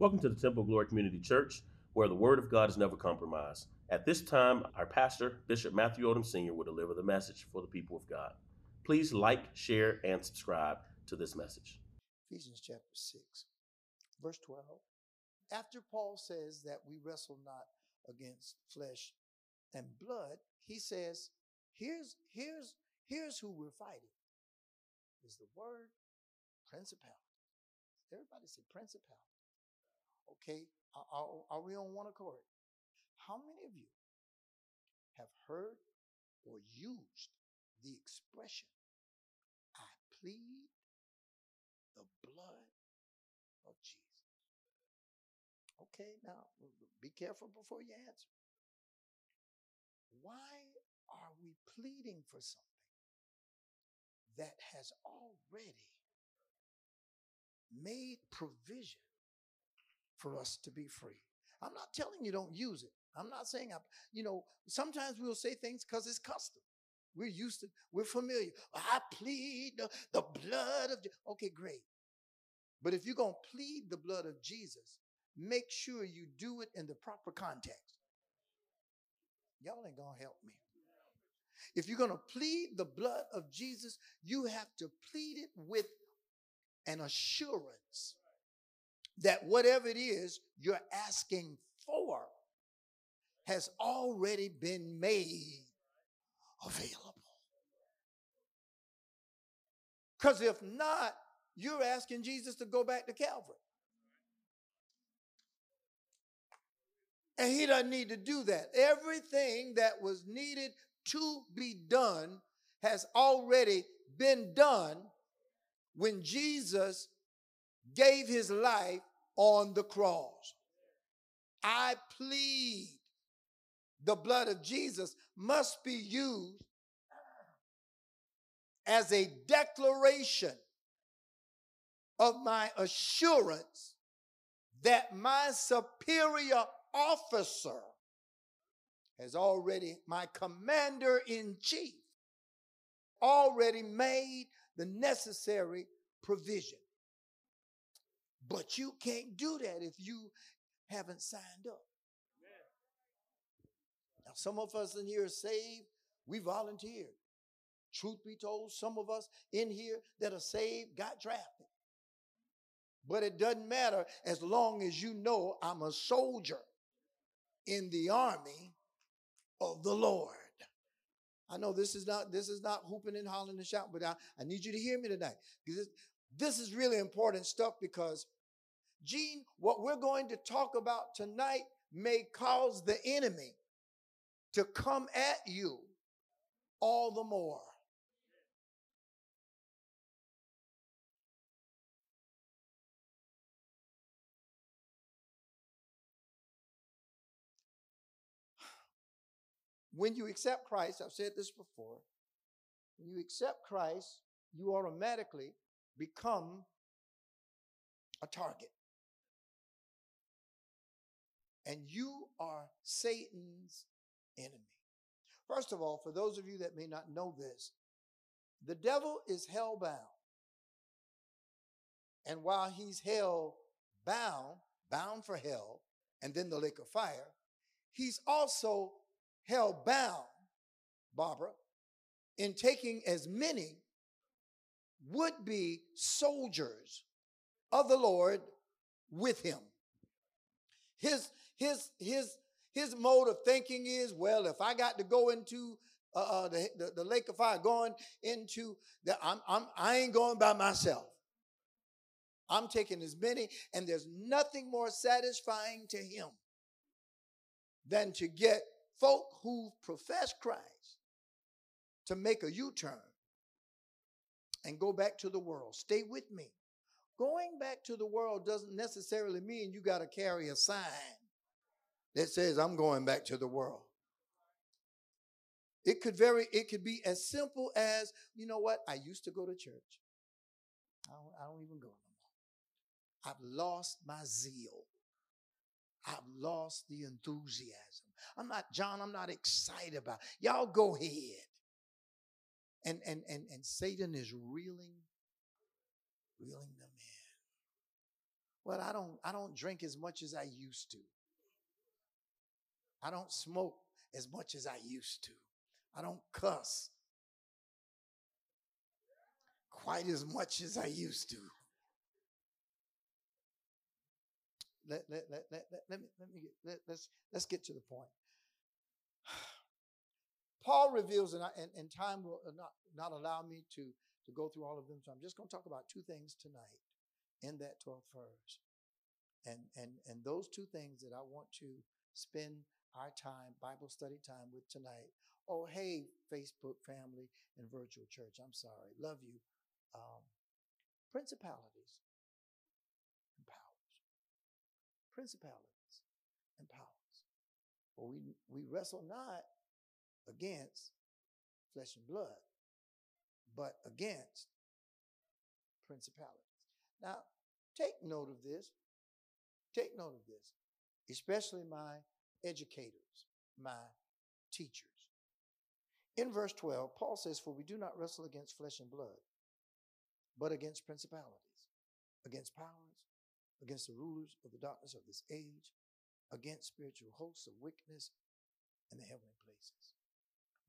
Welcome to the Temple of Glory Community Church, where the Word of God is never compromised. At this time, our pastor, Bishop Matthew Odum Sr., will deliver the message for the people of God. Please like, share, and subscribe to this message. Ephesians chapter 6, verse 12. After Paul says that we wrestle not against flesh and blood, he says, here's, here's, here's who we're fighting. Is the word principality. Everybody say principality. Okay, are, are, we on one accord? How many of you have heard or used the expression, I plead the blood of Jesus? Okay, now be careful before you answer. Why are we pleading for something that has already made provision for us to be free? I'm not telling you don't use it. I'm not saying I, you know, sometimes we'll say things because it's custom. We're used to, we're familiar. I plead the, the blood of, Je-" okay, great. But if you're going to plead the blood of Jesus, make sure you do it in the proper context. Y'all ain't going to help me. If you're going to plead the blood of Jesus, you have to plead it with an assurance that whatever it is you're asking for has already been made available. Because if not, you're asking Jesus to go back to Calvary. And he doesn't need to do that. Everything that was needed to be done has already been done when Jesus gave his life on the cross. I plead the blood of Jesus must be used as a declaration of my assurance that my superior officer has already, my commander in chief, already made the necessary provision. But you can't do that if you haven't signed up. Now, some of us in here are saved, we volunteered. Truth be told, some of us in here that are saved got drafted. But it doesn't matter as long as you know I'm a soldier in the army of the Lord. I know this is not this is not hooping and hollering and shouting, but I, I need you to hear me tonight. Because this, this is really important stuff because Gene, what we're going to talk about tonight may cause the enemy to come at you all the more. When you accept Christ, I've said this before, when you accept Christ, you automatically become a target. And you are Satan's enemy. First of all, for those of you that may not know this, the devil is hell bound. And while he's hell bound, bound for hell, and then the lake of fire, he's also hell bound, Barbara, in taking as many would be soldiers of the Lord with him. His, his, his, his mode of thinking is, well, if I got to go into uh, uh, the, the, the lake of fire, going into the, I'm, I'm, I ain't going by myself. I'm taking as many, and there's nothing more satisfying to him than to get folk who profess Christ to make a U turn and go back to the world. Stay with me. Going back to the world doesn't necessarily mean you got to carry a sign that says, I'm going back to the world. It could very, it could be as simple as, you know what? I used to go to church. I don't, I don't even go anymore. I've lost my zeal. I've lost the enthusiasm. I'm not, John, I'm not excited about. It. Y'all go ahead. And and and and Satan is reeling, reeling them in. Well, I don't I don't drink as much as I used to. I don't smoke as much as I used to. I don't cuss quite as much as I used to. Let, let, let, let, let, let me, let me get, let, let's, let's get to the point. Paul reveals, and, I, and, and time will not, not allow me to, to go through all of them, so I'm just going to talk about two things tonight in that 12th verse. And, and, and those two things that I want to spend our time, Bible study time with tonight. Oh, hey, Facebook family and virtual church. I'm sorry. Love you. Um, principalities and powers. Principalities and powers. For we, we wrestle not against flesh and blood, but against principalities. Now, take note of this. Take note of this, especially my educators, my teachers. In verse 12, Paul says, For we do not wrestle against flesh and blood, but against principalities, against powers, against the rulers of the darkness of this age, against spiritual hosts of wickedness in the heavenly places.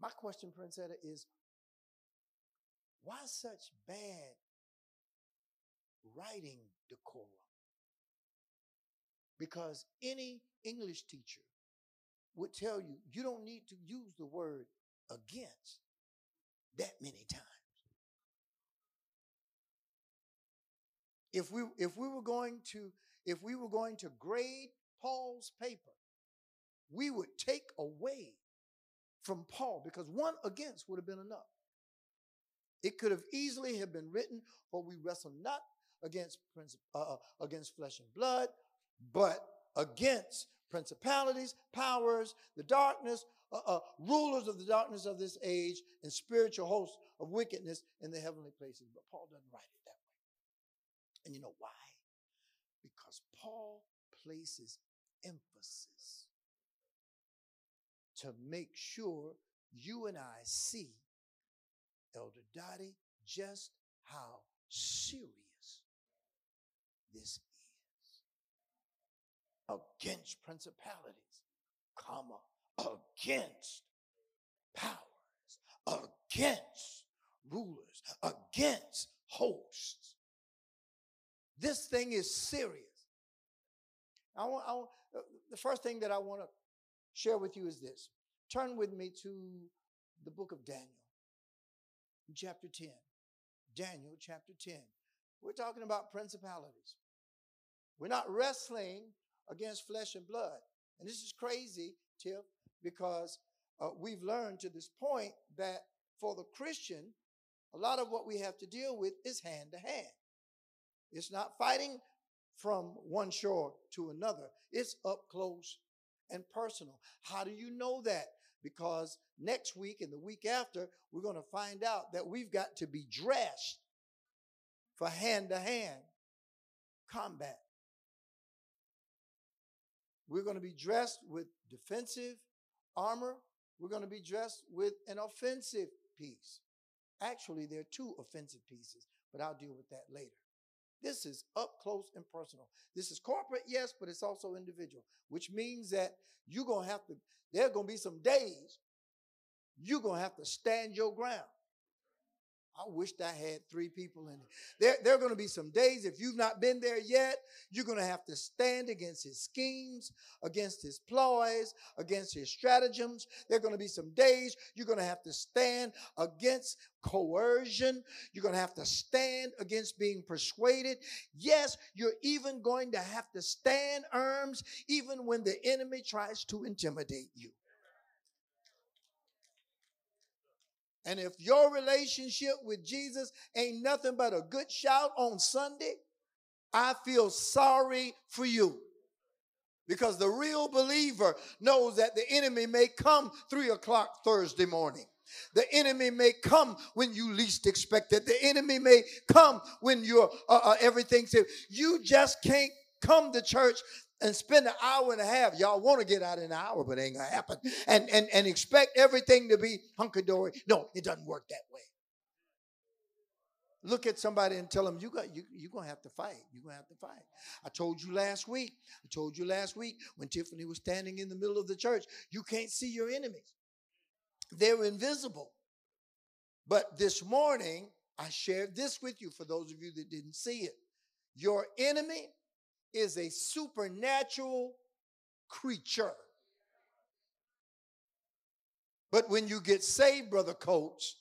My question, Princetta, is why such bad writing decorum? Because any English teacher would tell you you don't need to use the word against that many times. If we if we were going to if we were going to grade Paul's paper, we would take away from Paul because one against would have been enough. It could have easily have been written, for we wrestle not against uh, uh, against flesh and blood, but against principalities, powers, the darkness, uh, uh, rulers of the darkness of this age, and spiritual hosts of wickedness in the heavenly places. But Paul doesn't write it that way. And you know why? Because Paul places emphasis to make sure you and I see, Elder Dottie, just how serious this against principalities, comma, against powers, against rulers, against hosts. This thing is serious. I want, I want, the first thing that I want to share with you is this. Turn with me to the book of Daniel, chapter 10. Daniel, chapter 10. We're talking about principalities. We're not wrestling against flesh and blood. And this is crazy, Tiff, because uh, we've learned to this point that for the Christian, a lot of what we have to deal with is hand to hand. It's not fighting from one shore to another, it's up close and personal. How do you know that? Because next week and the week after, we're going to find out that we've got to be dressed for hand to hand combat. We're going to be dressed with defensive armor. We're going to be dressed with an offensive piece. Actually, there are two offensive pieces, but I'll deal with that later. This is up close and personal. This is corporate, yes, but it's also individual, which means that you're going to have to, there are going to be some days you're going to have to stand your ground. I wished I had three people in it. There, there are going to be some days, if you've not been there yet, you're going to have to stand against his schemes, against his ploys, against his stratagems. There are going to be some days you're going to have to stand against coercion. You're going to have to stand against being persuaded. Yes, you're even going to have to stand arms even when the enemy tries to intimidate you. And if your relationship with Jesus ain't nothing but a good shout on Sunday, I feel sorry for you. Because the real believer knows that the enemy may come three o'clock Thursday morning. The enemy may come when you least expect it. The enemy may come when you're uh, uh, everything's. You just can't come to church and spend an hour and a half. Y'all want to get out in an hour, but it ain't gonna happen. And and and expect everything to be hunky dory. No, it doesn't work that way. look at somebody and tell them you got you, you're gonna have to fight you're gonna have to fight i told you last week i told you last week when tiffany was standing in the middle of the church you can't see your enemies they're invisible but this morning i shared this with you for those of you that didn't see it your enemy is a supernatural creature but when you get saved brother coach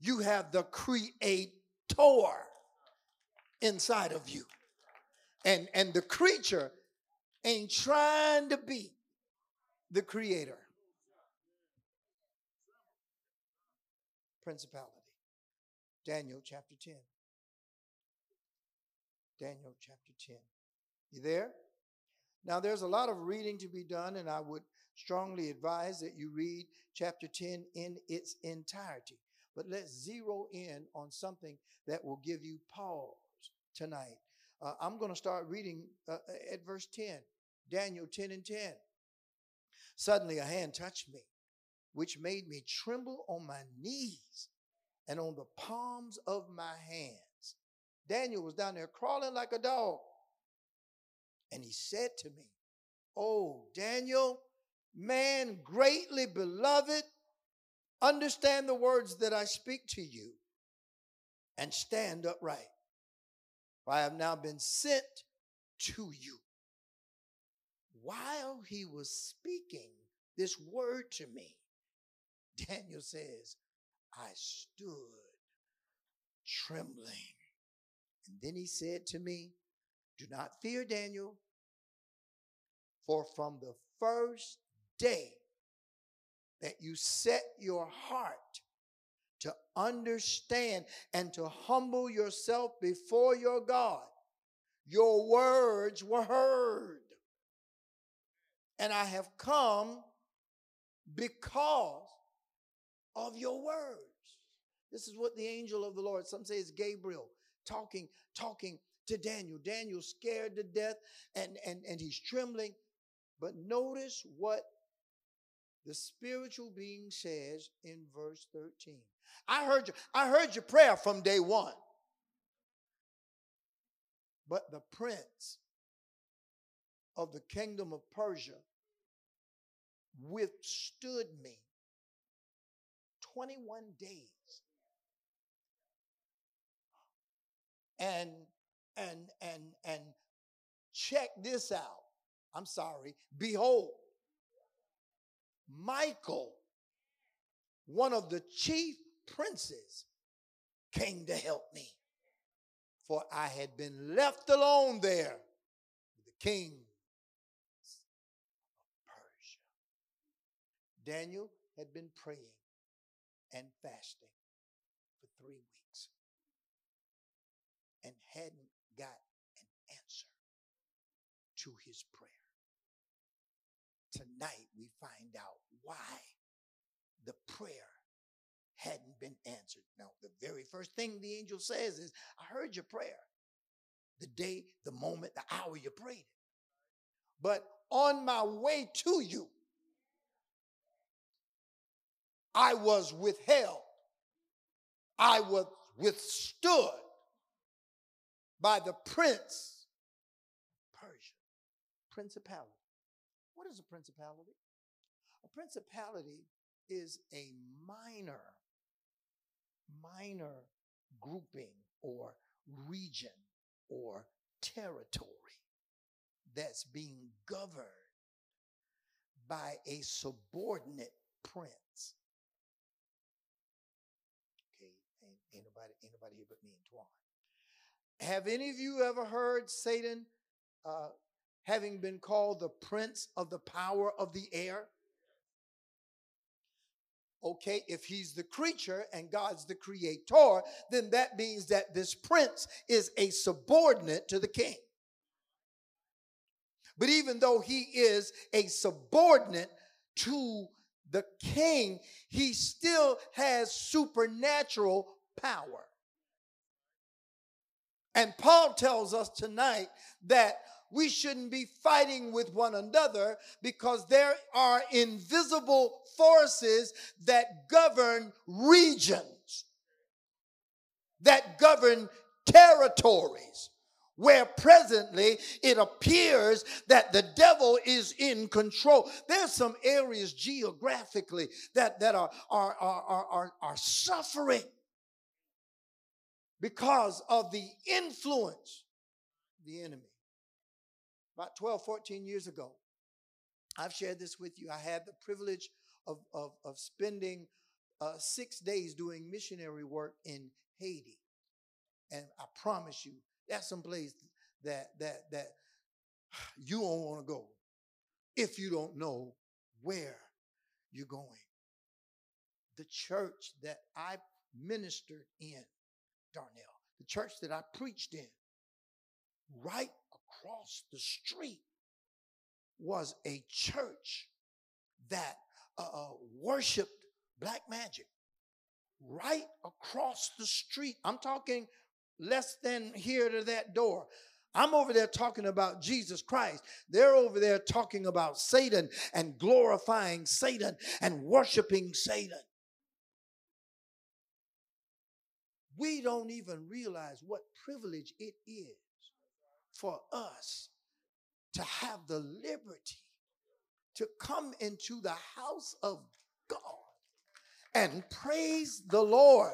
you have the creator inside of you. And, and the creature ain't trying to be the creator. Principality. Daniel chapter 10. Daniel chapter 10. You there? Now, there's a lot of reading to be done, and I would strongly advise that you read chapter 10 in its entirety. But let's zero in on something that will give you pause tonight. Uh, I'm going to start reading uh, at verse 10, Daniel 10 and 10. Suddenly a hand touched me, which made me tremble on my knees and on the palms of my hands. Daniel was down there crawling like a dog. And he said to me, Oh, Daniel, man greatly beloved, Understand the words that I speak to you and stand upright. For I have now been sent to you. While he was speaking this word to me, Daniel says, I stood trembling. And then he said to me, Do not fear, Daniel, for from the first day that you set your heart to understand and to humble yourself before your God, your words were heard. And I have come because of your words. This is what the angel of the Lord, some say it's Gabriel, talking, talking to Daniel. Daniel scared to death and, and, and he's trembling. But notice what the spiritual being says in verse 13. I heard you, I heard your prayer from day one. But the prince of the kingdom of Persia withstood me 21 days. And and and and check this out. I'm sorry. Behold, Michael, one of the chief princes, came to help me. For I had been left alone there with the kings of Persia. Daniel had been praying and fasting for three weeks and hadn't got an answer to his prayer. Tonight we find out why the prayer hadn't been answered. Now, the very first thing the angel says is, I heard your prayer. The day, the moment, the hour you prayed it. But on my way to you, I was withheld. I was withstood by the prince of Persia, principality. What is a principality? A principality is a minor, minor grouping or region or territory that's being governed by a subordinate prince. Okay, ain't, ain't nobody, ain't nobody here but me and Twan. Have any of you ever heard Satan uh, having been called the prince of the power of the air? Okay, if he's the creature and God's the creator, then that means that this prince is a subordinate to the king. But even though he is a subordinate to the king, he still has supernatural power. And Paul tells us tonight that we shouldn't be fighting with one another because there are invisible forces that govern regions. that govern territories where presently it appears that the devil is in control. There's some areas geographically that, that are, are, are, are, are suffering because of the influence of the enemy. About 12, 14 years ago, I've shared this with you. I had the privilege of, of, of spending uh, six days doing missionary work in Haiti. And I promise you, that's some place that that that you don't want to go if you don't know where you're going. The church that I ministered in, Darnell, the church that I preached in, right across the street was a church that uh, uh worshiped black magic. Right across the street. I'm talking less than here to that door. I'm over there talking about Jesus Christ. They're over there talking about Satan and glorifying Satan and worshiping Satan. We don't even realize what privilege it is for us to have the liberty to come into the house of God and praise the Lord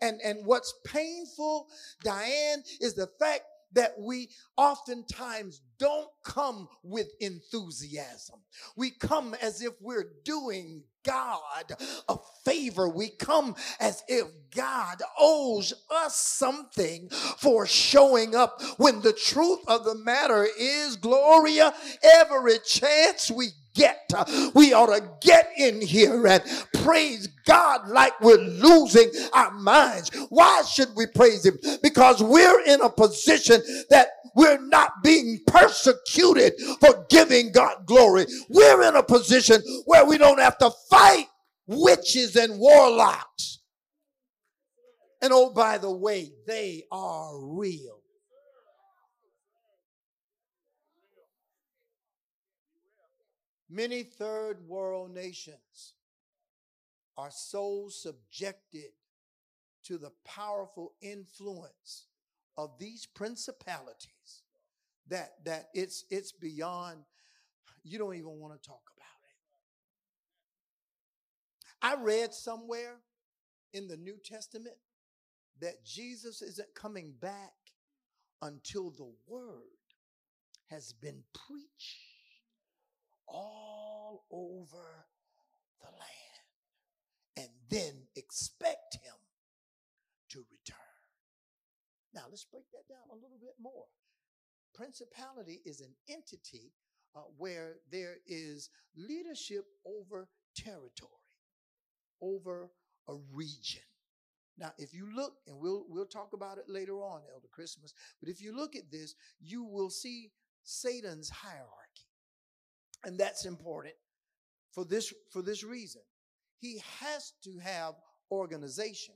and, and what's painful, Diane, is the fact that we oftentimes don't come with enthusiasm. We come as if we're doing God a favor. We come as if God owes us something for showing up when the truth of the matter is, Gloria, every chance we get. We ought to get in here and praise God like we're losing our minds. Why should we praise Him? Because we're in a position that we're not being persecuted for giving God glory. We're in a position where we don't have to fight witches and warlocks. And oh, by the way, they are real. Many third world nations are so subjected to the powerful influence of these principalities that that it's it's beyond you don't even want to talk about it. I read somewhere in the New Testament that Jesus isn't coming back until the word has been preached all over the land and then expect him to return. Now, let's break that down a little bit more. Principality is an entity uh, where there is leadership over territory, over a region. Now, if you look, and we'll we'll talk about it later on, Elder Christmas, but if you look at this, you will see Satan's hierarchy. And that's important for this, for this reason. He has to have organization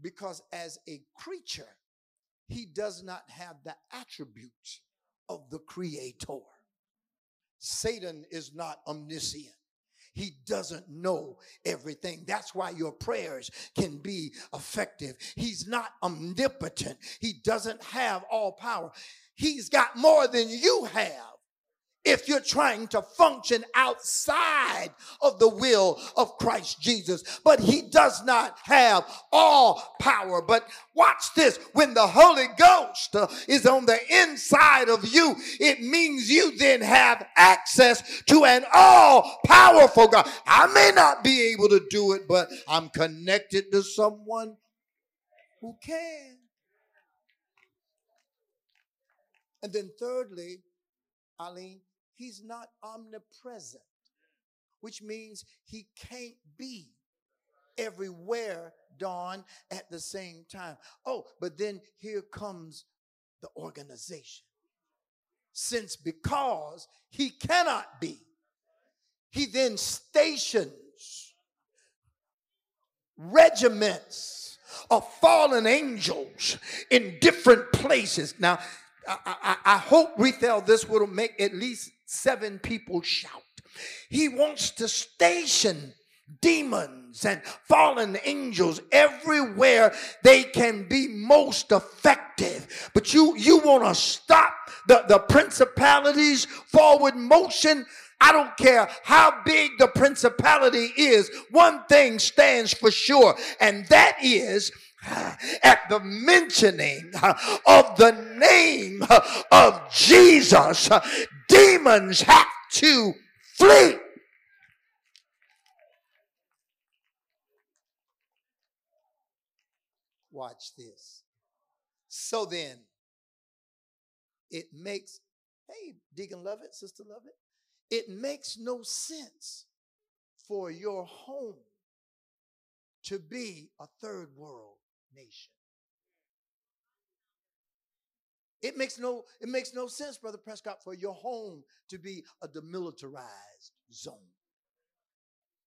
because as a creature, he does not have the attributes of the creator. Satan is not omniscient. He doesn't know everything. That's why your prayers can be effective. He's not omnipotent. He doesn't have all power. He's got more than you have if you're trying to function outside of the will of Christ Jesus. But he does not have all power. But watch this when the Holy Ghost is on the inside of you, it means you then have access to an all powerful God. I may not be able to do it, but I'm connected to someone who can. And then, thirdly, Eileen, he's not omnipresent, which means he can't be everywhere, Dawn, at the same time. Oh, but then here comes the organization. Since because he cannot be, he then stations regiments of fallen angels in different places. Now, I, I, I hope, Rethel, this will make at least seven people shout. He wants to station demons and fallen angels everywhere they can be most effective. But you, you want to stop the, the principalities forward motion. I don't care how big the principality is. One thing stands for sure, and that is at the mentioning of the name of Jesus, demons have to flee. Watch this. So then, it makes, hey, Deacon love it, Sister love it. It makes no sense for your home to be a third world nation. It makes no it makes no sense, Brother Prescott, for your home to be a demilitarized zone.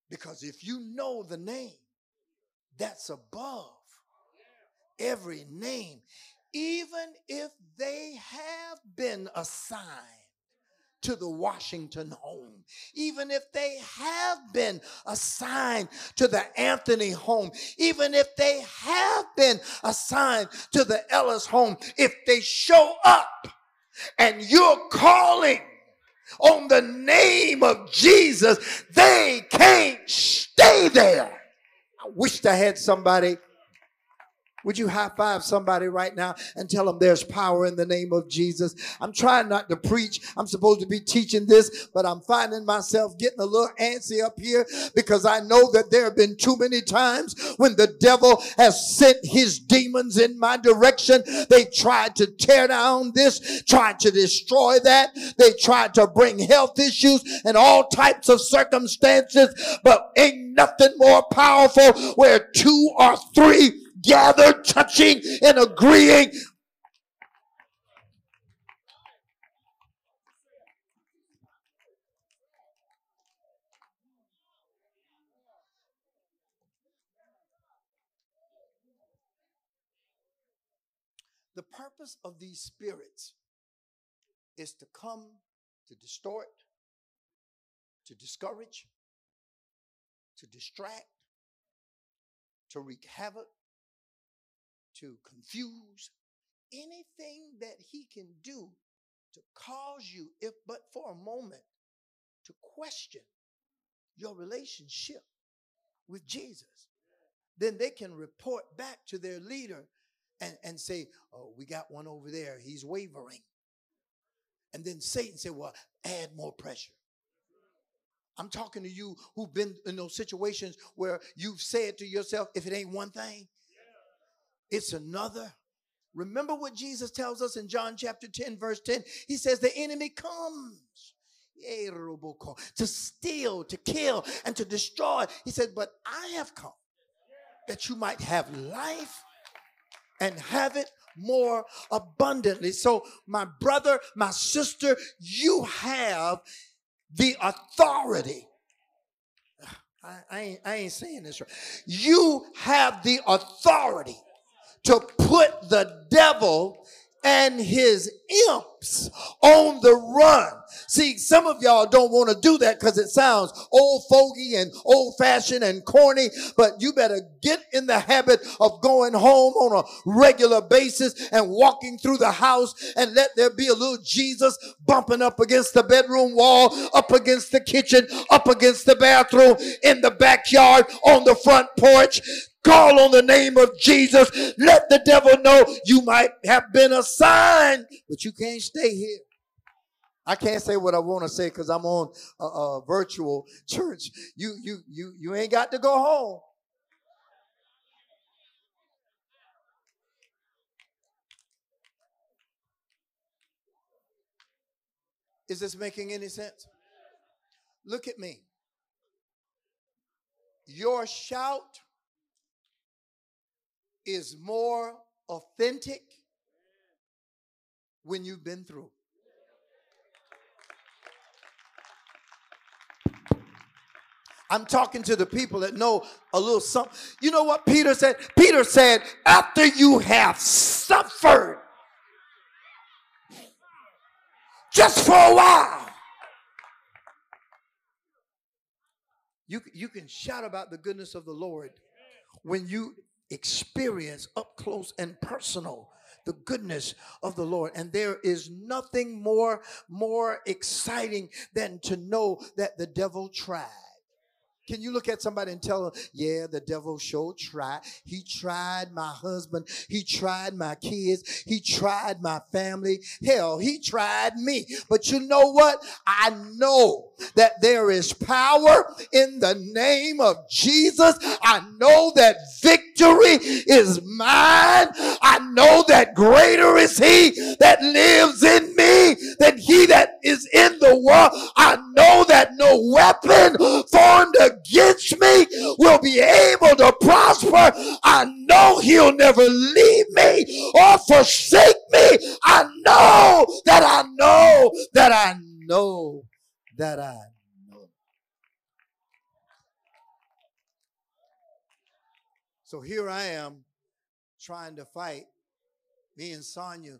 Because if you know the name that's above every name, even if they have been assigned to the Washington home, even if they have been assigned to the Anthony home, even if they have been assigned to the Ellis home, if they show up and you're calling on the name of Jesus, they can't stay there. I wished I had somebody would you high five somebody right now and tell them there's power in the name of Jesus? I'm trying not to preach. I'm supposed to be teaching this, but I'm finding myself getting a little antsy up here because I know that there have been too many times when the devil has sent his demons in my direction. They tried to tear down this, tried to destroy that. They tried to bring health issues and all types of circumstances, but ain't nothing more powerful where two or three gathered, touching, and agreeing. The purpose of these spirits is to come to distort, to discourage, to distract, to wreak havoc, to confuse, anything that he can do to cause you, if but for a moment, to question your relationship with Jesus. Then they can report back to their leader and, and say, Oh, we got one over there. He's wavering. And then Satan said, Well, add more pressure. I'm talking to you who've been in those situations where you've said to yourself, if it ain't one thing, it's another. Remember what Jesus tells us in John chapter 10, verse 10? He says, The enemy comes to steal, to kill, and to destroy. He said, But I have come that you might have life and have it more abundantly. So, my brother, my sister, you have the authority. I, I, ain't, I ain't saying this right. You have the authority to put the devil and his imps on the run. See, some of y'all don't want to do that because it sounds old fogey and old fashioned and corny, but you better get in the habit of going home on a regular basis and walking through the house and let there be a little Jesus bumping up against the bedroom wall, up against the kitchen, up against the bathroom, in the backyard, on the front porch. Call on the name of Jesus. Let the devil know you might have been assigned, but you can't stay here. I can't say what I want to say because I'm on a, a, virtual church. You, you, you, you ain't got to go home. Is this making any sense? Look at me. Your shout is more authentic when you've been through. I'm talking to the people that know a little something. You know what Peter said? Peter said, after you have suffered just for a while, You, you can shout about the goodness of the Lord when you experience up close and personal the goodness of the Lord. And there is nothing more, more exciting than to know that the devil tried. Can you look at somebody and tell them, yeah, the devil sure tried. He tried my husband. He tried my kids. He tried my family. Hell, he tried me. But you know what? I know that there is power in the name of Jesus. I know that victory is mine. I know that greater is he that lives in me than he that is in the world. I know that no weapon formed against me will be able to prosper. I know he'll never leave me or forsake me. I know that I know that I know that I know. So here I am trying to fight me and Sonia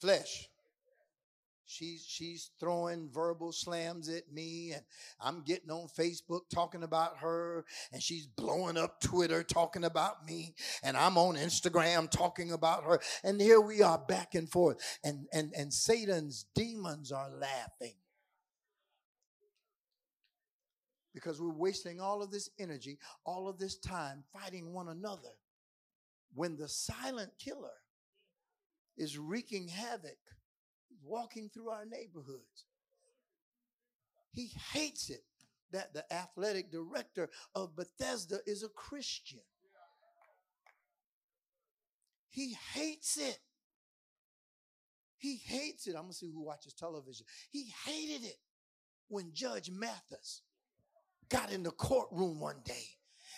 flesh She's she's throwing verbal slams at me, and I'm getting on Facebook talking about her, and she's blowing up Twitter talking about me, and I'm on Instagram talking about her, and here we are back and forth, and and and Satan's demons are laughing. Because we're wasting all of this energy, all of this time fighting one another, when the silent killer is wreaking havoc walking through our neighborhoods. He hates it that the athletic director of Bethesda is a Christian. He hates it. He hates it. I'm going to see who watches television. He hated it when Judge Mathis got in the courtroom one day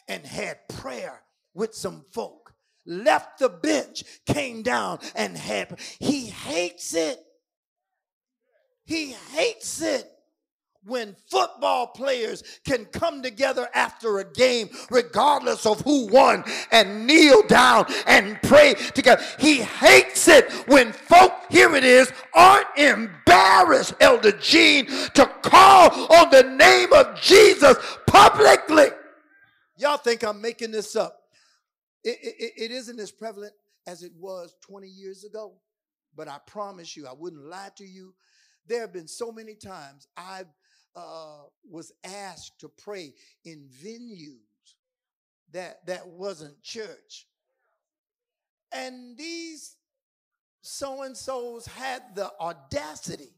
and had prayer with some folk, left the bench, came down and had. He hates it. He hates it when football players can come together after a game, regardless of who won, and kneel down and pray together. He hates it when folk, here it is, aren't embarrassed, Elder Gene, to call on the name of Jesus publicly. Y'all think I'm making this up. It, it, it isn't as prevalent as it was 20 years ago, but I promise you, I wouldn't lie to you there have been so many times I uh, was asked to pray in venues that that wasn't church, and these so and so's had the audacity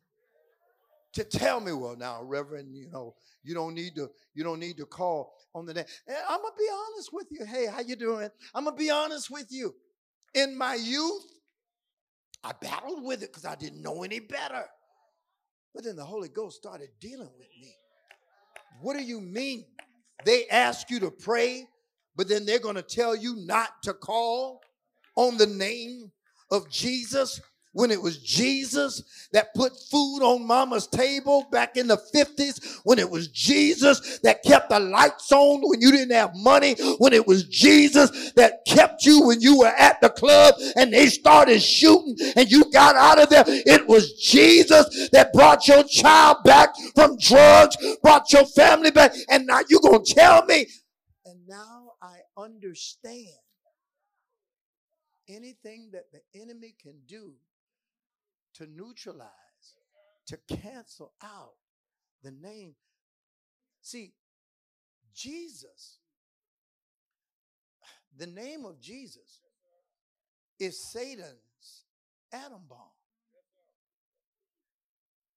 to tell me, "Well, now, Reverend, you know, you don't need to, you don't need to call on the name." And I'm gonna be honest with you. Hey, how you doing? I'm gonna be honest with you. In my youth, I battled with it because I didn't know any better. But then the Holy Ghost started dealing with me. What do you mean? They ask you to pray, but then they're going to tell you not to call on the name of Jesus? When it was Jesus that put food on mama's table back in the 50s, when it was Jesus that kept the lights on when you didn't have money, when it was Jesus that kept you when you were at the club and they started shooting and you got out of there. It was Jesus that brought your child back from drugs, brought your family back, and now you're going to tell me. And now I understand anything that the enemy can do to neutralize, to cancel out the name. See, Jesus, the name of Jesus is Satan's atom bomb.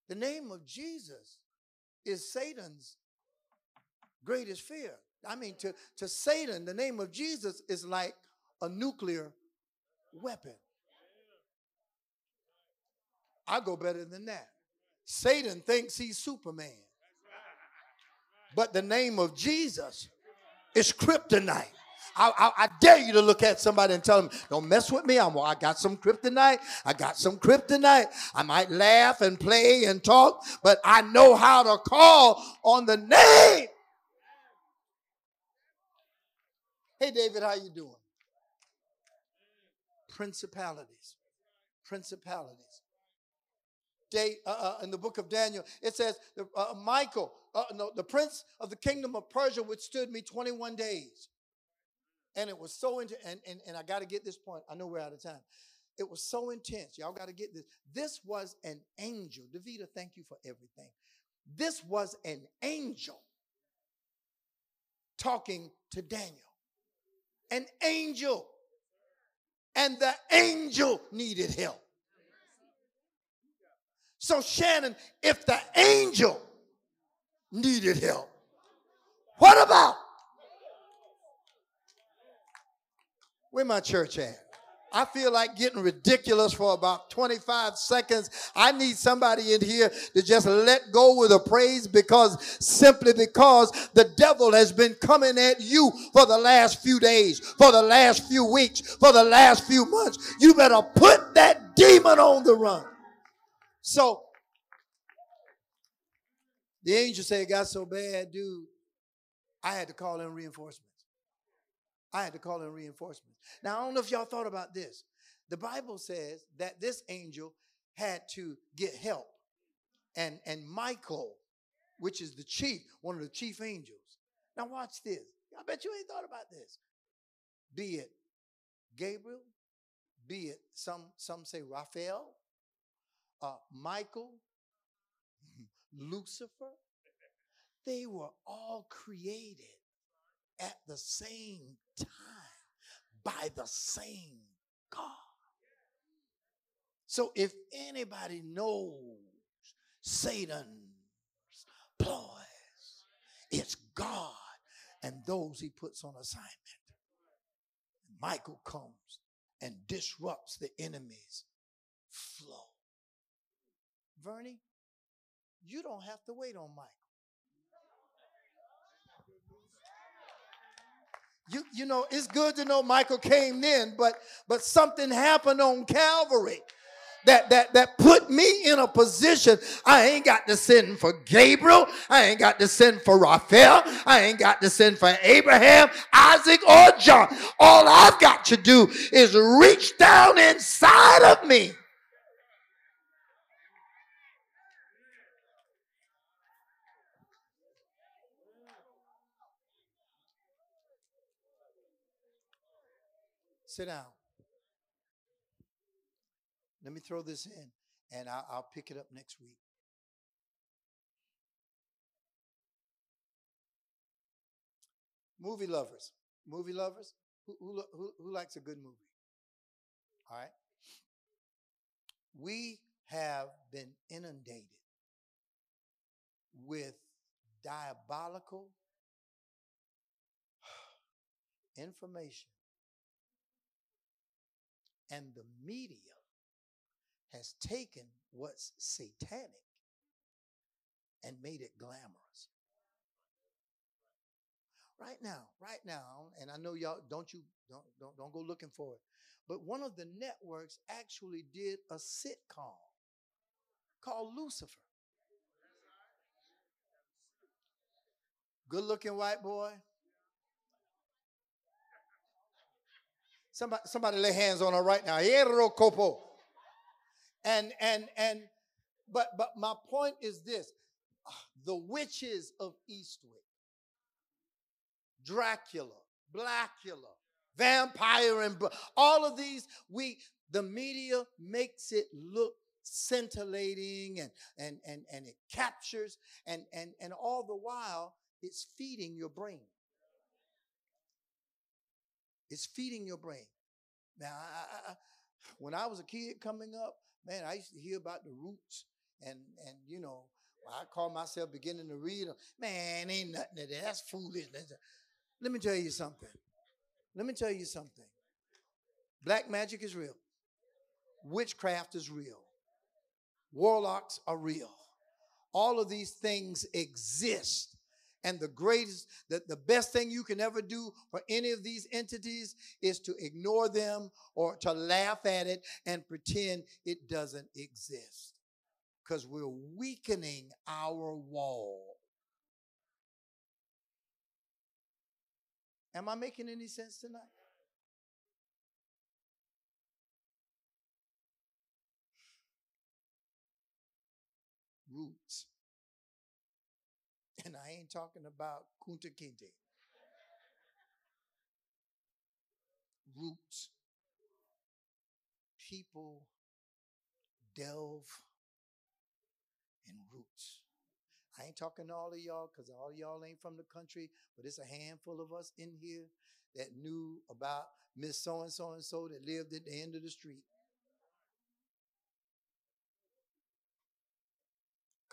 The name of Jesus is Satan's greatest fear. I mean, to, to Satan, the name of Jesus is like a nuclear weapon. I go better than that. Satan thinks he's Superman. But the name of Jesus is kryptonite. I, I, I, dare you to look at somebody and tell them, don't mess with me. I'm, I got some kryptonite. I got some kryptonite. I might laugh and play and talk, but I know how to call on the name. Hey, David, how you doing? Principalities. Principalities uh, uh, in the book of Daniel. It says, uh, Michael, uh, no, the prince of the kingdom of Persia withstood me 21 days. And it was so intense. And, and, and I got to get this point. I know we're out of time. It was so intense. Y'all got to get this. This was an angel. Davida, thank you for everything. This was an angel talking to Daniel. An angel. And the angel needed help. So, Shannon, if the angel needed help, what about where my church at? I feel like getting ridiculous for about 25 seconds. I need somebody in here to just let go with a praise because simply because the devil has been coming at you for the last few days, for the last few weeks, for the last few months. You better put that demon on the run. So the angel said it got so bad, dude, I had to call in reinforcements. I had to call in reinforcements. Now, I don't know if y'all thought about this. The Bible says that this angel had to get help. And, and Michael, which is the chief, one of the chief angels. Now, watch this. I bet you ain't thought about this. Be it Gabriel, be it some, some say Raphael, uh, Michael, Lucifer, they were all created at the same time by the same God. So if anybody knows Satan's ploys, it's God and those he puts on assignment. Michael comes and disrupts the enemy's flow. Vernie, you don't have to wait on Michael. You, you know, it's good to know Michael came in, but but something happened on Calvary that that that put me in a position I ain't got to send for Gabriel, I ain't got to send for Raphael, I ain't got to send for Abraham, Isaac, or John. All I've got to do is reach down inside of me Sit down. Let me throw this in and I'll, I'll pick it up next week. Movie lovers. Movie lovers. Who, who, who, who likes a good movie? All right. We have been inundated with diabolical information and the media has taken what's satanic and made it glamorous. Right now, right now, and I know y'all don't you don't don't don't go looking for it. But one of the networks actually did a sitcom called Lucifer. Good looking white boy, Somebody, somebody lay hands on her right now. And and and but but my point is this the witches of Eastwick, Dracula, Blackula, vampire, and all of these, we the media makes it look scintillating and and and and it captures and and and all the while it's feeding your brain. It's feeding your brain. Now, I, I, when I was a kid coming up, man, I used to hear about the roots and and you know, I call myself beginning to read. Man, ain't nothing to that. That's foolishness. Let me tell you something. Let me tell you something. Black magic is real. Witchcraft is real. Warlocks are real. All of these things exist and the greatest, the, the best thing you can ever do for any of these entities is to ignore them or to laugh at it and pretend it doesn't exist. Because we're weakening our wall. Am I making any sense tonight? roots. And I ain't talking about Kunta Kinte. Roots. People delve in roots. I ain't talking to all of y'all because all of y'all ain't from the country, but it's a handful of us in here that knew about Miss So and so and so that lived at the end of the street.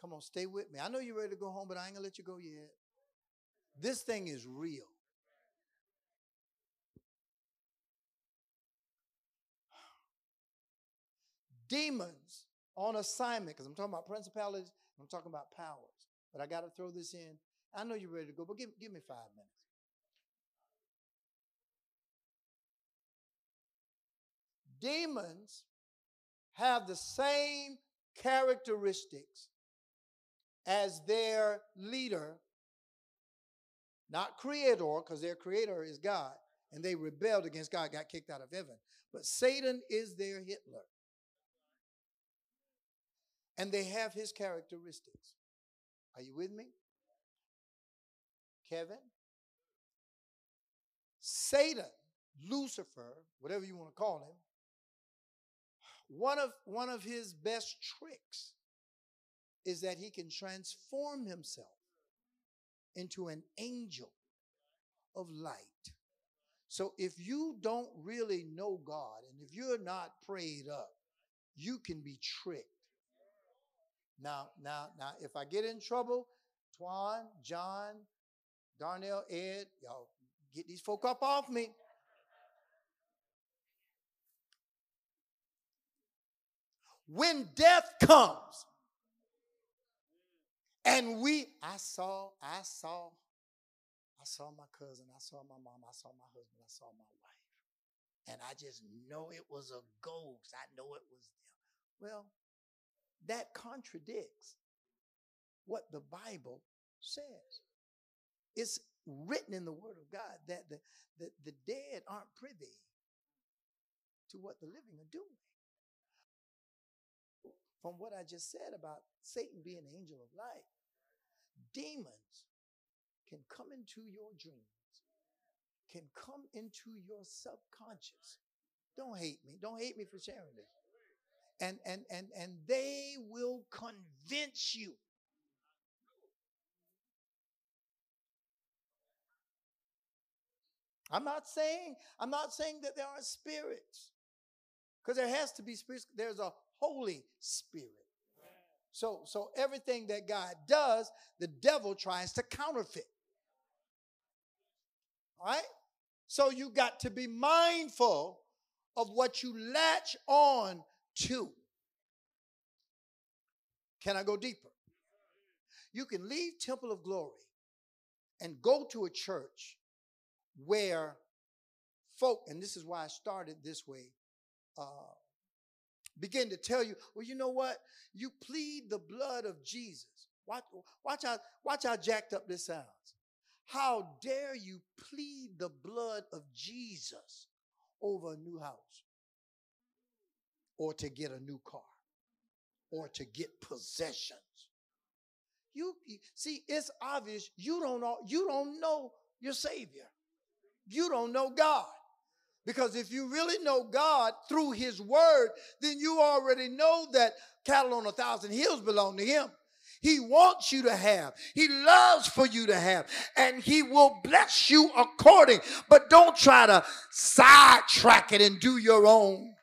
Come on, stay with me. I know you're ready to go home, but I ain't gonna let you go yet. This thing is real. Demons on assignment, because I'm talking about principalities, I'm talking about powers. But I got to throw this in. I know you're ready to go, but give, give me five minutes. Demons have the same characteristics as their leader, not creator, because their creator is God, and they rebelled against God, got kicked out of heaven. But Satan is their Hitler. And they have his characteristics. Are you with me? Kevin? Satan, Lucifer, whatever you want to call him, one of, one of his best tricks is that he can transform himself into an angel of light. So if you don't really know God and if you're not prayed up, you can be tricked. Now, now, now, if I get in trouble, Twan, John, Darnell, Ed, y'all get these folk up off me. When death comes, and we, I saw, I saw, I saw my cousin, I saw my mom, I saw my husband, I saw my wife. And I just know it was a ghost. I know it was them. Well, that contradicts what the Bible says. It's written in the Word of God that the, the, the dead aren't privy to what the living are doing. From what I just said about Satan being an angel of light, demons can come into your dreams, can come into your subconscious. Don't hate me. Don't hate me for sharing this and and and and they will convince you I'm not saying I'm not saying that there are spirits because there has to be spirits there's a holy spirit so so everything that God does the devil tries to counterfeit all right so you got to be mindful of what you latch on to. can I go deeper? You can leave Temple of Glory and go to a church where folk, and this is why I started this way, uh, begin to tell you, well, you know what? You plead the blood of Jesus. Watch, watch how, watch how jacked up this sounds. How dare you plead the blood of Jesus over a new house? or to get a new car or to get possessions. You, see, it's obvious you don't you don't know your Savior. You don't know God. Because if you really know God through His Word, then you already know that cattle on a thousand hills belong to Him. He wants you to have. He loves for you to have. And he will bless you according. But don't try to sidetrack it and do your own.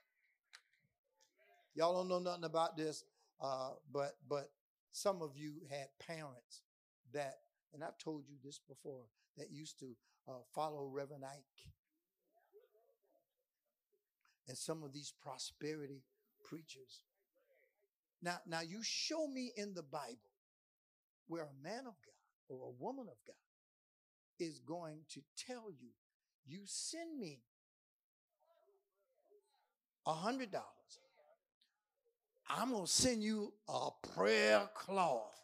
Y'all don't know nothing about this, uh, but but some of you had parents that, and I've told you this before, that used to uh, follow Reverend Ike. And some of these prosperity preachers. Now, now you show me in the Bible where a man of God or a woman of God is going to tell you, you send me a hundred dollars I'm going to send you a prayer cloth.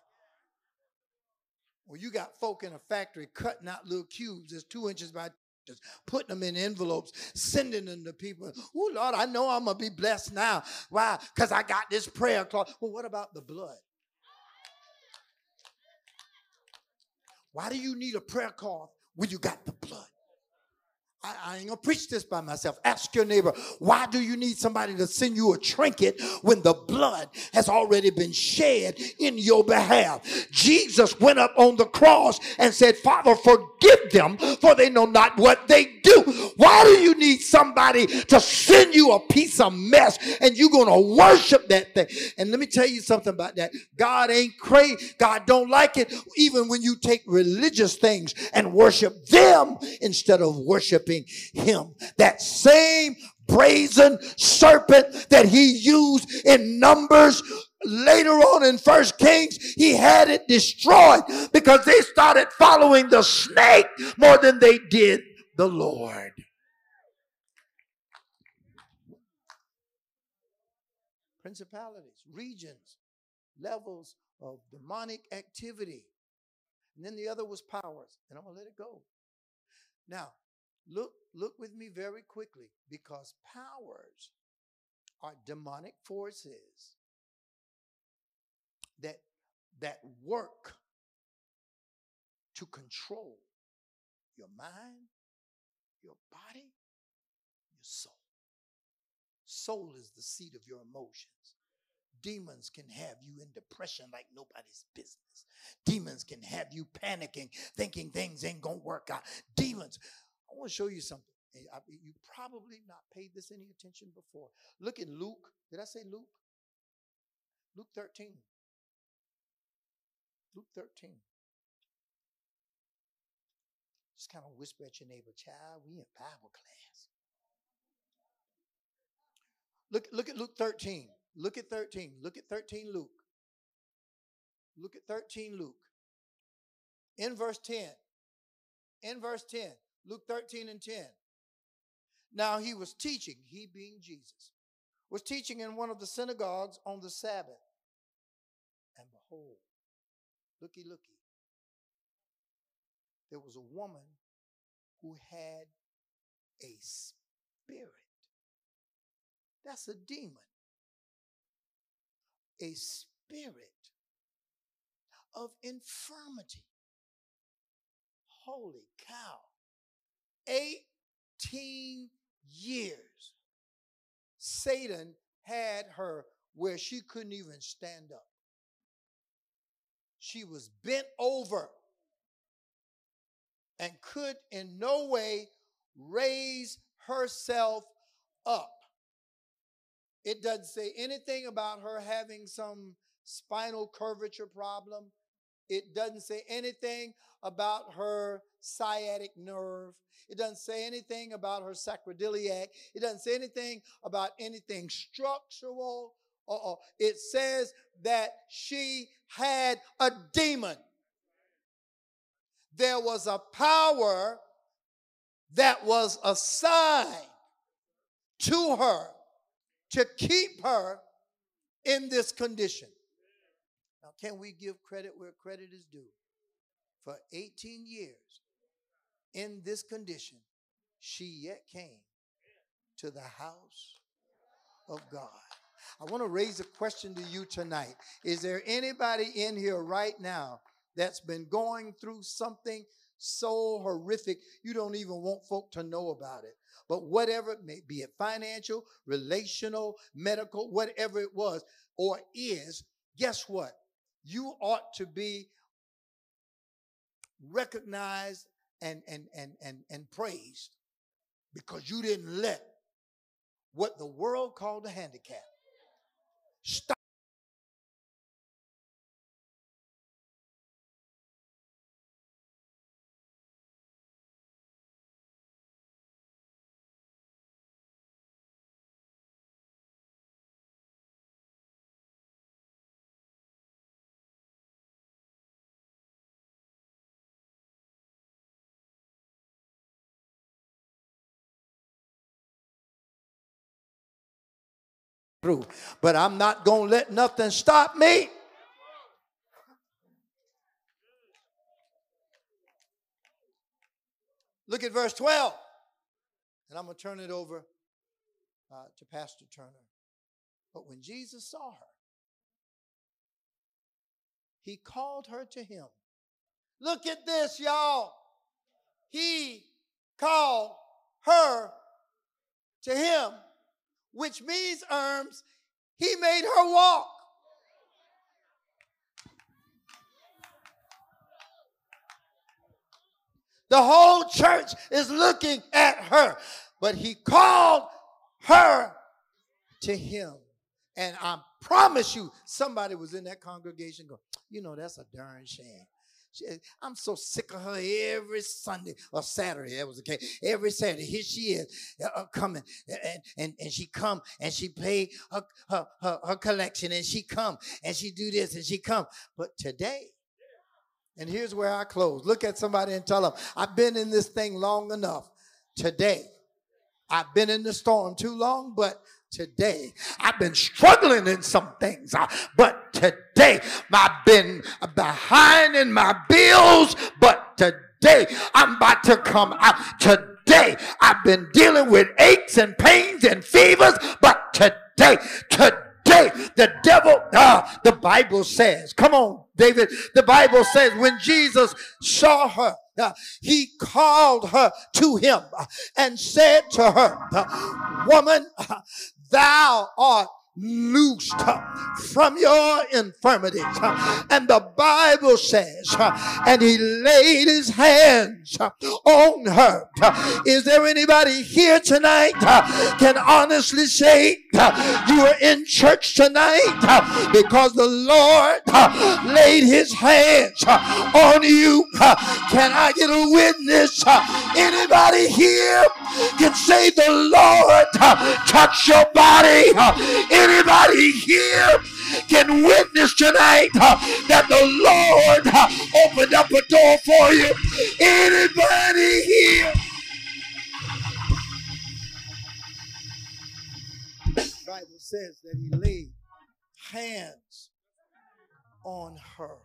Well, you got folk in a factory cutting out little cubes that's two inches by putting them in envelopes, sending them to people. Oh, Lord, I know I'm going to be blessed now. Why? Because I got this prayer cloth. Well, what about the blood? Why do you need a prayer cloth when you got the blood? I, ain't gonna preach this by myself. Ask your neighbor, why do you need somebody to send you a trinket when the blood has already been shed in your behalf? Jesus went up on the cross and said, Father, forgive them, for they know not what they do. Why do you need somebody to send you a piece of mess and you're gonna worship that thing? And let me tell you something about that. God ain't crazy. God don't like it, even when you take religious things and worship them instead of worshiping him. That same brazen serpent that he used in Numbers later on in First Kings, he had it destroyed because they started following the snake more than they did the Lord. Principalities, regions, levels of demonic activity. And then the other was powers. And I'm going to let it go. Now, Look, look with me very quickly because powers are demonic forces that that work to control your mind, your body, your soul. Soul is the seat of your emotions. Demons can have you in depression like nobody's business. Demons can have you panicking, thinking things ain't gonna work out. Demons, I want to show you something. You probably not paid this any attention before. Look at Luke. Did I say Luke? Luke 13. Luke 13. Just kind of whisper at your neighbor, child, we in Bible class. Look, look at Luke 13. Look at 13. Look at 13 Luke. Look at 13 Luke. In verse 10. In verse 10. Luke 13 and 10. Now he was teaching, he being Jesus, was teaching in one of the synagogues on the Sabbath. And behold, looky, looky, there was a woman who had a spirit. That's a demon. A spirit of infirmity. Holy cow. 18 years, Satan had her where she couldn't even stand up. She was bent over and could in no way raise herself up. It doesn't say anything about her having some spinal curvature problem. It doesn't say anything about her sciatic nerve. It doesn't say anything about her sacroiliac. It doesn't say anything about anything structural. Uh-uh. It says that she had a demon. There was a power that was assigned to her to keep her in this condition. Can we give credit where credit is due? For 18 years, in this condition, she yet came to the house of God. I want to raise a question to you tonight. Is there anybody in here right now that's been going through something so horrific you don't even want folk to know about it? But whatever it may be it financial, relational, medical, whatever it was or is, guess what? You ought to be recognized and, and, and, and, and praised because you didn't let what the world called a handicap stop. Through. But I'm not going to let nothing stop me. Look at verse 12. And I'm going to turn it over uh, to Pastor Turner. But when Jesus saw her, he called her to him. Look at this, y'all. He called her to him, which means, Erms, he made her walk. The whole church is looking at her, but he called her to him. And I promise you, somebody was in that congregation go, you know, that's a darn shame. She, I'm so sick of her every Sunday or Saturday. That was the case. Every Saturday, here she is uh, uh coming, and, and and she come and she pay her, her, her, her collection, and she come and she do this and she come. But today, and here's where I close. Look at somebody and tell them, I've been in this thing long enough. Today, I've been in the storm too long, but today. I've been struggling in some things, uh, but today I've been behind in my bills, but today I'm about to come out. Today I've been dealing with aches and pains and fevers, but today, today, the devil, uh, the Bible says, come on, David, the Bible says when Jesus saw her, uh, he called her to him uh, and said to her, Woman, thou art loosed from your infirmities. And the Bible says, and he laid his hands on her. Is there anybody here tonight can honestly say you are in church tonight because the Lord laid his hands on you? Can I get a witness? Anybody here can say the Lord touch your body? Anybody here can witness tonight uh, that the Lord uh, opened up a door for you? Anybody here? The Bible says that he laid hands on her.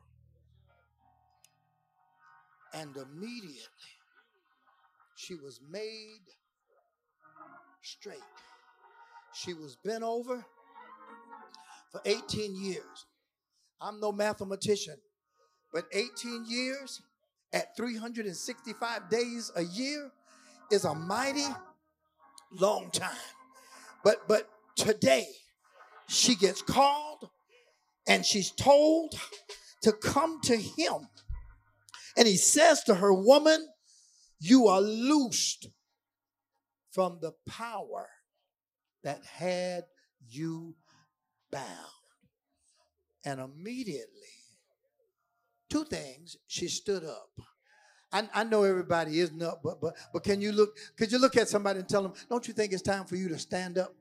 And immediately she was made straight. She was bent over for 18 years. I'm no mathematician, but 18 years at 365 days a year is a mighty long time. But but today she gets called and she's told to come to him. And he says to her, Woman, you are loosed from the power that had you bound. And immediately, two things, she stood up. I, I know everybody isn't up, but but but can you look? Could you look at somebody and tell them, "Don't you think it's time for you to stand up?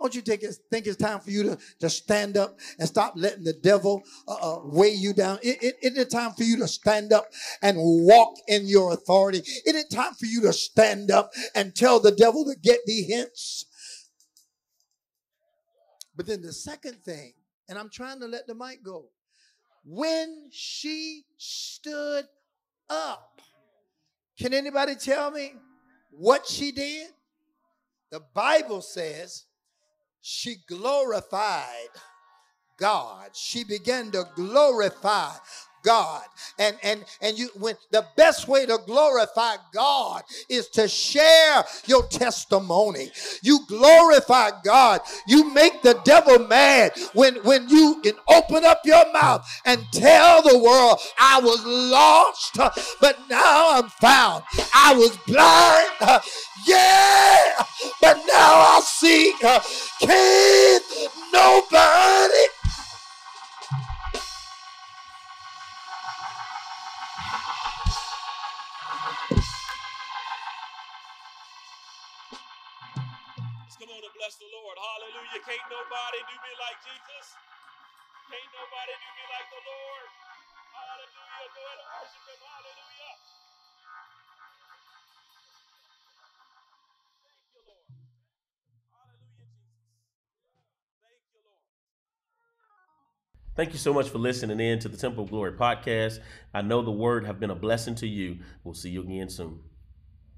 Don't you think it's, think it's time for you to, to stand up and stop letting the devil uh, uh, weigh you down? It, it, it is time for you to stand up and walk in your authority. It is time for you to stand up and tell the devil to get the hints. But then the second thing, and I'm trying to let the mic go. When she stood up, can anybody tell me what she did? The Bible says she glorified God. She began to glorify God. And and and you when the best way to glorify God is to share your testimony. You glorify God. You make the devil mad when when you can open up your mouth and tell the world I was lost, but now I'm found. I was blind. Yeah, but now I see. Can't nobody Can't nobody do me like Jesus. Can't nobody do me like the Lord. Hallelujah. Go ahead and worship him. Hallelujah. Thank you, Lord. Hallelujah, Jesus. Thank you, Lord. Thank you so much for listening in to the Temple of Glory podcast. I know the word have been a blessing to you. We'll see you again soon.